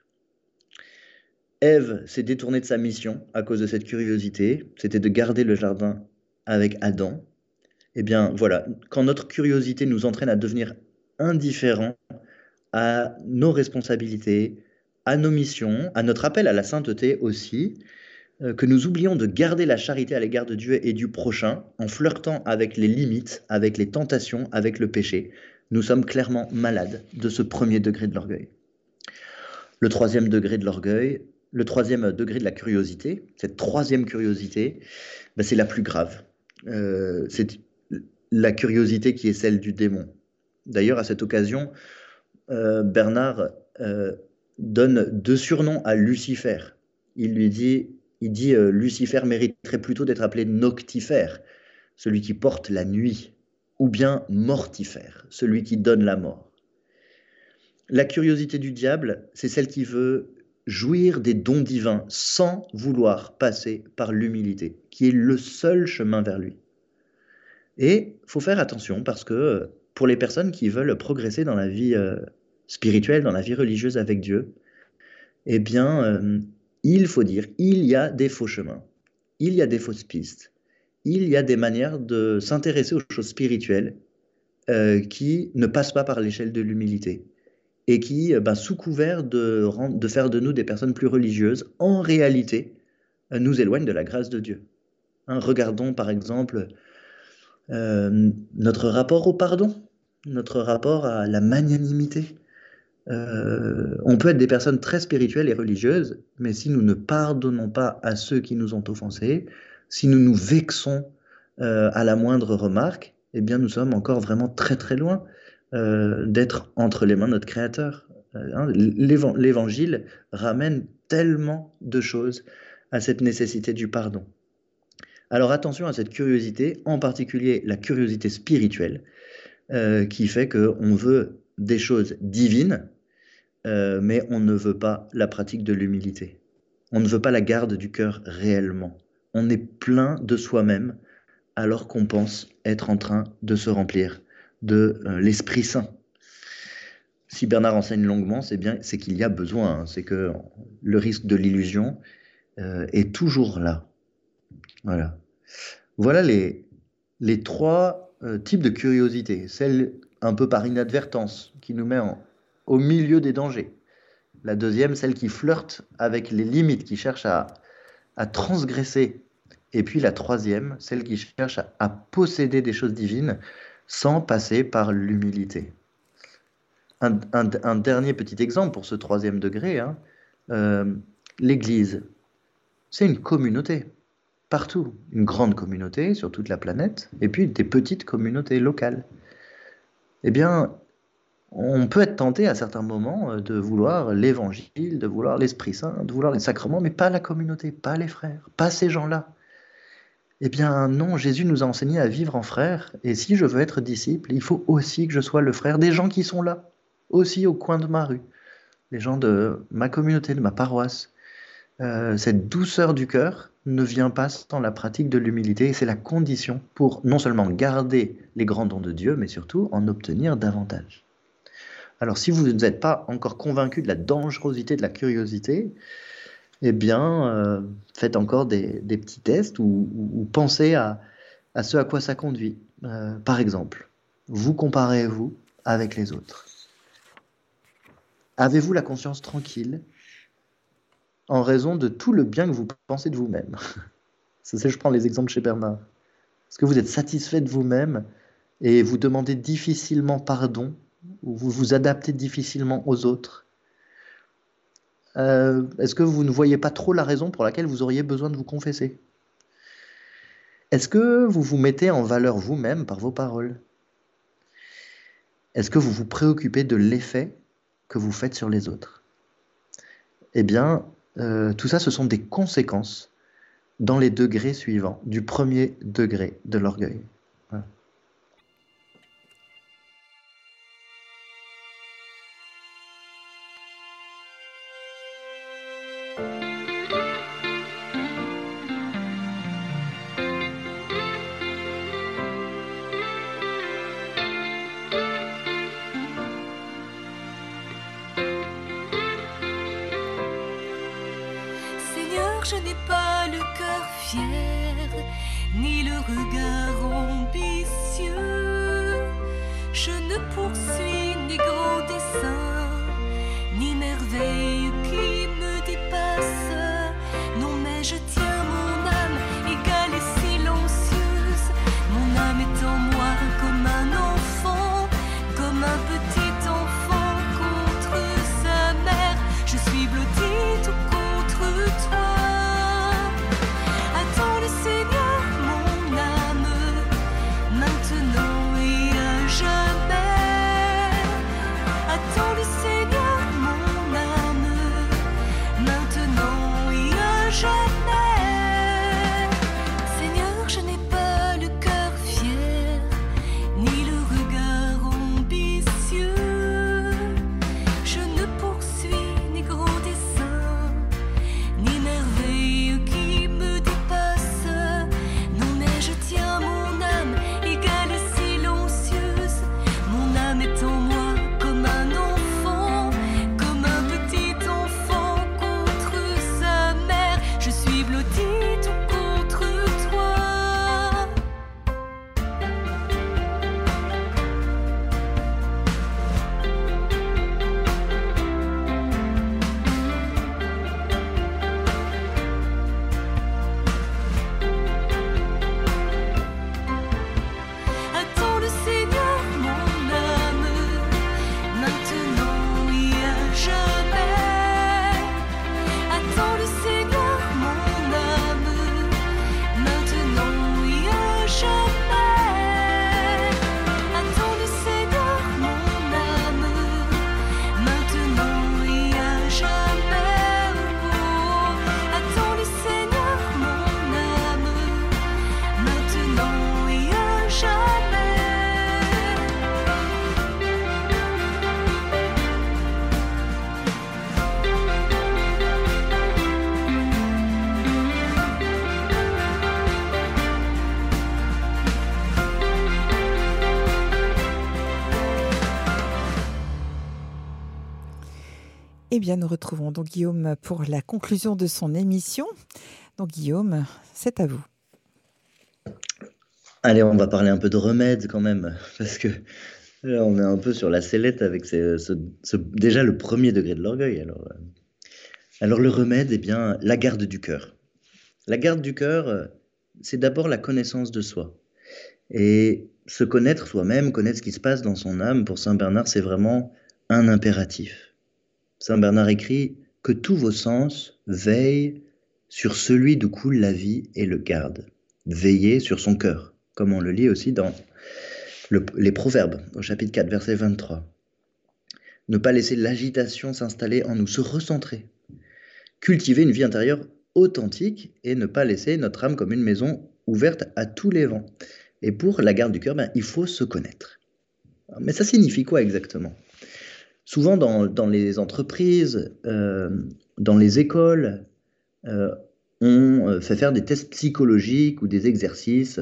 Ève s'est détournée de sa mission à cause de cette curiosité, c'était de garder le jardin avec Adam. Eh bien voilà, quand notre curiosité nous entraîne à devenir indifférents à nos responsabilités, à nos missions, à notre appel à la sainteté aussi, euh, que nous oublions de garder la charité à l'égard de Dieu et du prochain en flirtant avec les limites, avec les tentations, avec le péché, nous sommes clairement malades de ce premier degré de l'orgueil. Le troisième degré de l'orgueil, le troisième degré de la curiosité, cette troisième curiosité, ben, c'est la plus grave. Euh, c'est la curiosité qui est celle du démon. D'ailleurs, à cette occasion, euh, Bernard euh, donne deux surnoms à Lucifer. Il lui dit, il dit Lucifer mériterait plutôt d'être appelé noctifère, celui qui porte la nuit, ou bien mortifère, celui qui donne la mort. La curiosité du diable, c'est celle qui veut jouir des dons divins sans vouloir passer par l'humilité, qui est le seul chemin vers lui. Et faut faire attention parce que pour les personnes qui veulent progresser dans la vie euh, spirituelle, dans la vie religieuse avec Dieu, eh bien, euh, il faut dire, il y a des faux chemins, il y a des fausses pistes, il y a des manières de s'intéresser aux choses spirituelles euh, qui ne passent pas par l'échelle de l'humilité et qui, euh, bah, sous couvert de, faire de nous des personnes plus religieuses, en réalité, euh, nous éloignent de la grâce de Dieu. Hein, regardons par exemple euh, notre rapport au pardon, notre rapport à la magnanimité. on peut être des personnes très spirituelles et religieuses, mais si nous ne pardonnons pas à ceux qui nous ont offensés, si nous nous vexons à la moindre remarque, eh bien nous sommes encore vraiment très très loin euh, d'être entre les mains de notre Créateur. Euh, hein, L'évangile ramène tellement de choses à cette nécessité du pardon. Alors attention à cette curiosité, en particulier la curiosité spirituelle, euh, qui fait qu'on veut des choses divines, mais on ne veut pas la pratique de l'humilité. On ne veut pas la garde du cœur réellement. On est plein de soi-même alors qu'on pense être en train de se remplir de euh, l'Esprit Saint. Si Bernard enseigne longuement, c'est bien, c'est qu'il y a besoin, hein. c'est que le risque de l'illusion euh, est toujours là. Voilà. Voilà les, les trois euh, types de curiosité. Celle un peu par inadvertance, qui nous met au milieu des dangers. La deuxième, celle qui flirte avec les limites, qui cherche à, à transgresser. Et puis la troisième, celle qui cherche à posséder des choses divines sans passer par l'humilité. Un, dernier petit exemple pour ce troisième degré, hein. euh, l'Église, c'est une communauté, partout, une grande communauté sur toute la planète, et puis des petites communautés locales. Eh bien, on peut être tenté à certains moments euh, de vouloir l'évangile, de vouloir l'Esprit Saint, de vouloir les sacrements, mais pas la communauté, pas les frères, pas ces gens-là. Eh bien non, Jésus nous a enseigné à vivre en frère, et si je veux être disciple, il faut aussi que je sois le frère des gens qui sont là, aussi au coin de ma rue, les gens de ma communauté, de ma paroisse. Euh, cette douceur du cœur, ne vient pas sans la pratique de l'humilité c'est la condition pour non seulement garder les grands dons de Dieu, mais surtout en obtenir davantage. Alors si vous n'êtes pas encore convaincu de la dangerosité de la curiosité, eh bien, euh, faites encore des, petits tests ou, pensez à, ce à quoi ça conduit. Euh, par exemple, vous comparez-vous avec les autres Avez-vous la conscience tranquille en raison de tout le bien que vous pensez de vous-même C'est je prends les exemples chez Bernard. Est-ce que vous êtes satisfait de vous-même et vous demandez difficilement pardon ou vous vous adaptez difficilement aux autres euh, Est-ce que vous ne voyez pas trop la raison pour laquelle vous auriez besoin de vous confesser? Est-ce que vous vous mettez en valeur vous-même par vos paroles? Est-ce que vous vous préoccupez de l'effet que vous faites sur les autres? Eh bien, euh, tout ça, ce sont des conséquences dans les degrés suivants du premier degré de l'orgueil. Eh bien, nous retrouvons donc Guillaume pour la conclusion de son émission. Donc, Guillaume, c'est à vous. Allez, on va parler un peu de remède quand même, parce que là, on est un peu sur la sellette avec déjà le premier degré de l'orgueil. Alors, euh, alors, le remède, eh bien, la garde du cœur. La garde du cœur, euh, c'est d'abord la connaissance de soi. Et se connaître soi-même, connaître ce qui se passe dans son âme, pour Saint Bernard, c'est vraiment un impératif. Saint Bernard écrit que tous vos sens veillent sur celui d'où coule la vie et le garde. Veillez sur son cœur, comme on le lit aussi dans les Proverbes, au chapitre 4, verset 23. Ne pas laisser l'agitation s'installer en nous, se recentrer. Cultiver une vie intérieure authentique et ne pas laisser notre âme comme une maison ouverte à tous les vents. Et pour la garde du cœur, ben, il faut se connaître. Mais ça signifie quoi exactement? Souvent dans, les entreprises, euh, dans les écoles, euh, on euh, fait faire des tests psychologiques ou des exercices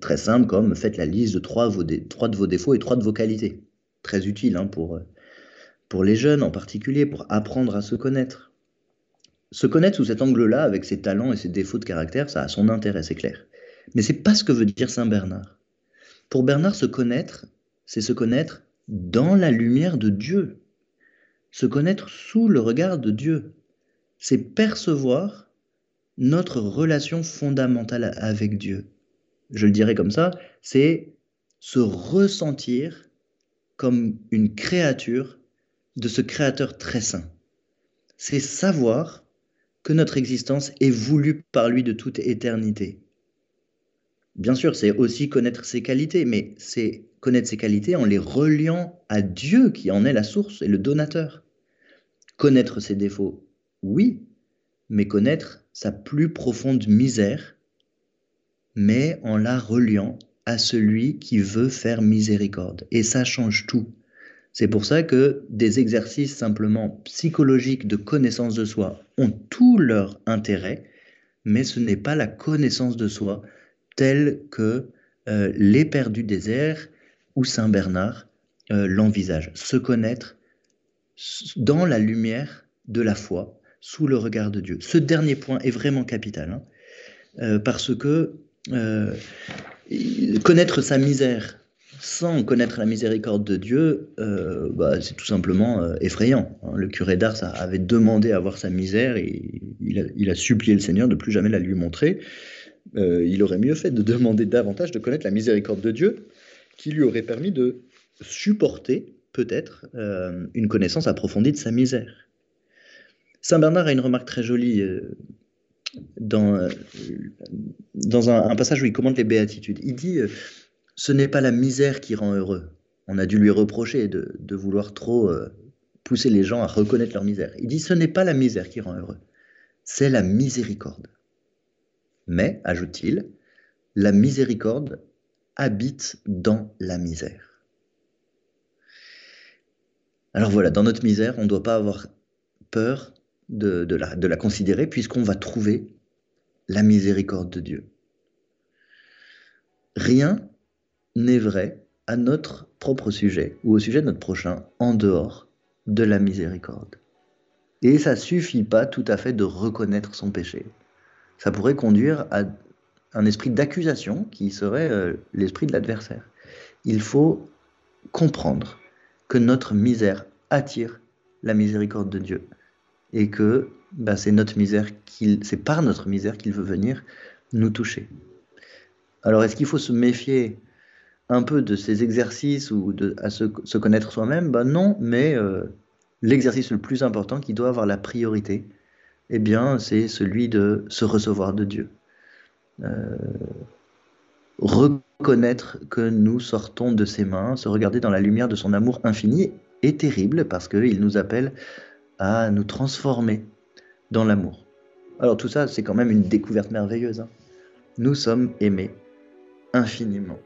très simples comme faites la liste de trois, de vos défauts et trois de vos qualités. Très utile hein, pour, pour les jeunes en particulier, pour apprendre à se connaître. Se connaître sous cet angle-là, avec ses talents et ses défauts de caractère, ça a son intérêt, c'est clair. Mais c'est pas ce que veut dire Saint Bernard. Pour Bernard, se connaître, c'est se connaître dans la lumière de Dieu. Se connaître sous le regard de Dieu. C'est percevoir notre relation fondamentale avec Dieu. Je le dirais comme ça, c'est se ressentir comme une créature de ce Créateur très saint. C'est savoir que notre existence est voulue par lui de toute éternité. Bien sûr, c'est aussi connaître ses qualités, mais c'est connaître ses qualités en les reliant à Dieu qui en est la source et le donateur. Connaître ses défauts, oui, mais connaître sa plus profonde misère, mais en la reliant à celui qui veut faire miséricorde. Et ça change tout. C'est pour ça que des exercices simplement psychologiques de connaissance de soi ont tout leur intérêt, mais ce n'est pas la connaissance de soi telle que euh, les désert ou Saint Bernard euh, l'envisagent. Se connaître dans la lumière de la foi, sous le regard de Dieu. Ce dernier point est vraiment capital, hein, euh, parce que euh, connaître sa misère sans connaître la miséricorde de Dieu, bah, c'est tout simplement effrayant. Hein. Le curé d'Ars avait demandé à voir sa misère et il a, supplié le Seigneur de plus jamais la lui montrer. il aurait mieux fait de demander davantage de connaître la miséricorde de Dieu, qui lui aurait permis de supporter peut-être une connaissance approfondie de sa misère. Saint Bernard a une remarque très jolie euh, dans, euh, un, passage où il commente les béatitudes. Il dit euh, Ce n'est pas la misère qui rend heureux. On a dû lui reprocher de, vouloir trop pousser les gens à reconnaître leur misère. Il dit Ce n'est pas la misère qui rend heureux, c'est la miséricorde. Mais, ajoute-t-il, la miséricorde habite dans la misère. Alors voilà, dans notre misère, on ne doit pas avoir peur de, la, de la considérer puisqu'on va trouver la miséricorde de Dieu. Rien n'est vrai à notre propre sujet ou au sujet de notre prochain en dehors de la miséricorde. Et ça suffit pas tout à fait de reconnaître son péché. Ça pourrait conduire à un esprit d'accusation qui serait euh, l'esprit de l'adversaire. Il faut comprendre que notre misère attire la miséricorde de Dieu et que bah, c'est notre misère c'est par notre misère qu'il veut venir nous toucher. Alors est-ce qu'il faut se méfier un peu de ces exercices ou de à se, connaître soi-même? Ben non, mais euh, l'exercice le plus important qui doit avoir la priorité, eh bien c'est celui de se recevoir de Dieu. Euh, reconnaître que nous sortons de ses mains, se regarder dans la lumière de son amour infini est terrible parce qu'il nous appelle à nous transformer dans l'amour. Alors tout ça, c'est quand même une découverte merveilleuse. Hein. Nous sommes aimés infiniment.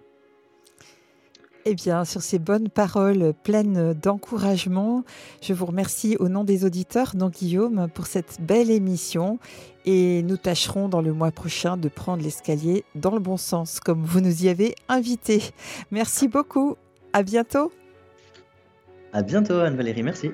Eh bien, sur ces bonnes paroles pleines d'encouragement, je vous remercie au nom des auditeurs, donc Guillaume, pour cette belle émission. Et nous tâcherons dans le mois prochain de prendre l'escalier dans le bon sens, comme vous nous y avez invité. Merci beaucoup. À bientôt. À bientôt, Anne-Valérie. Merci.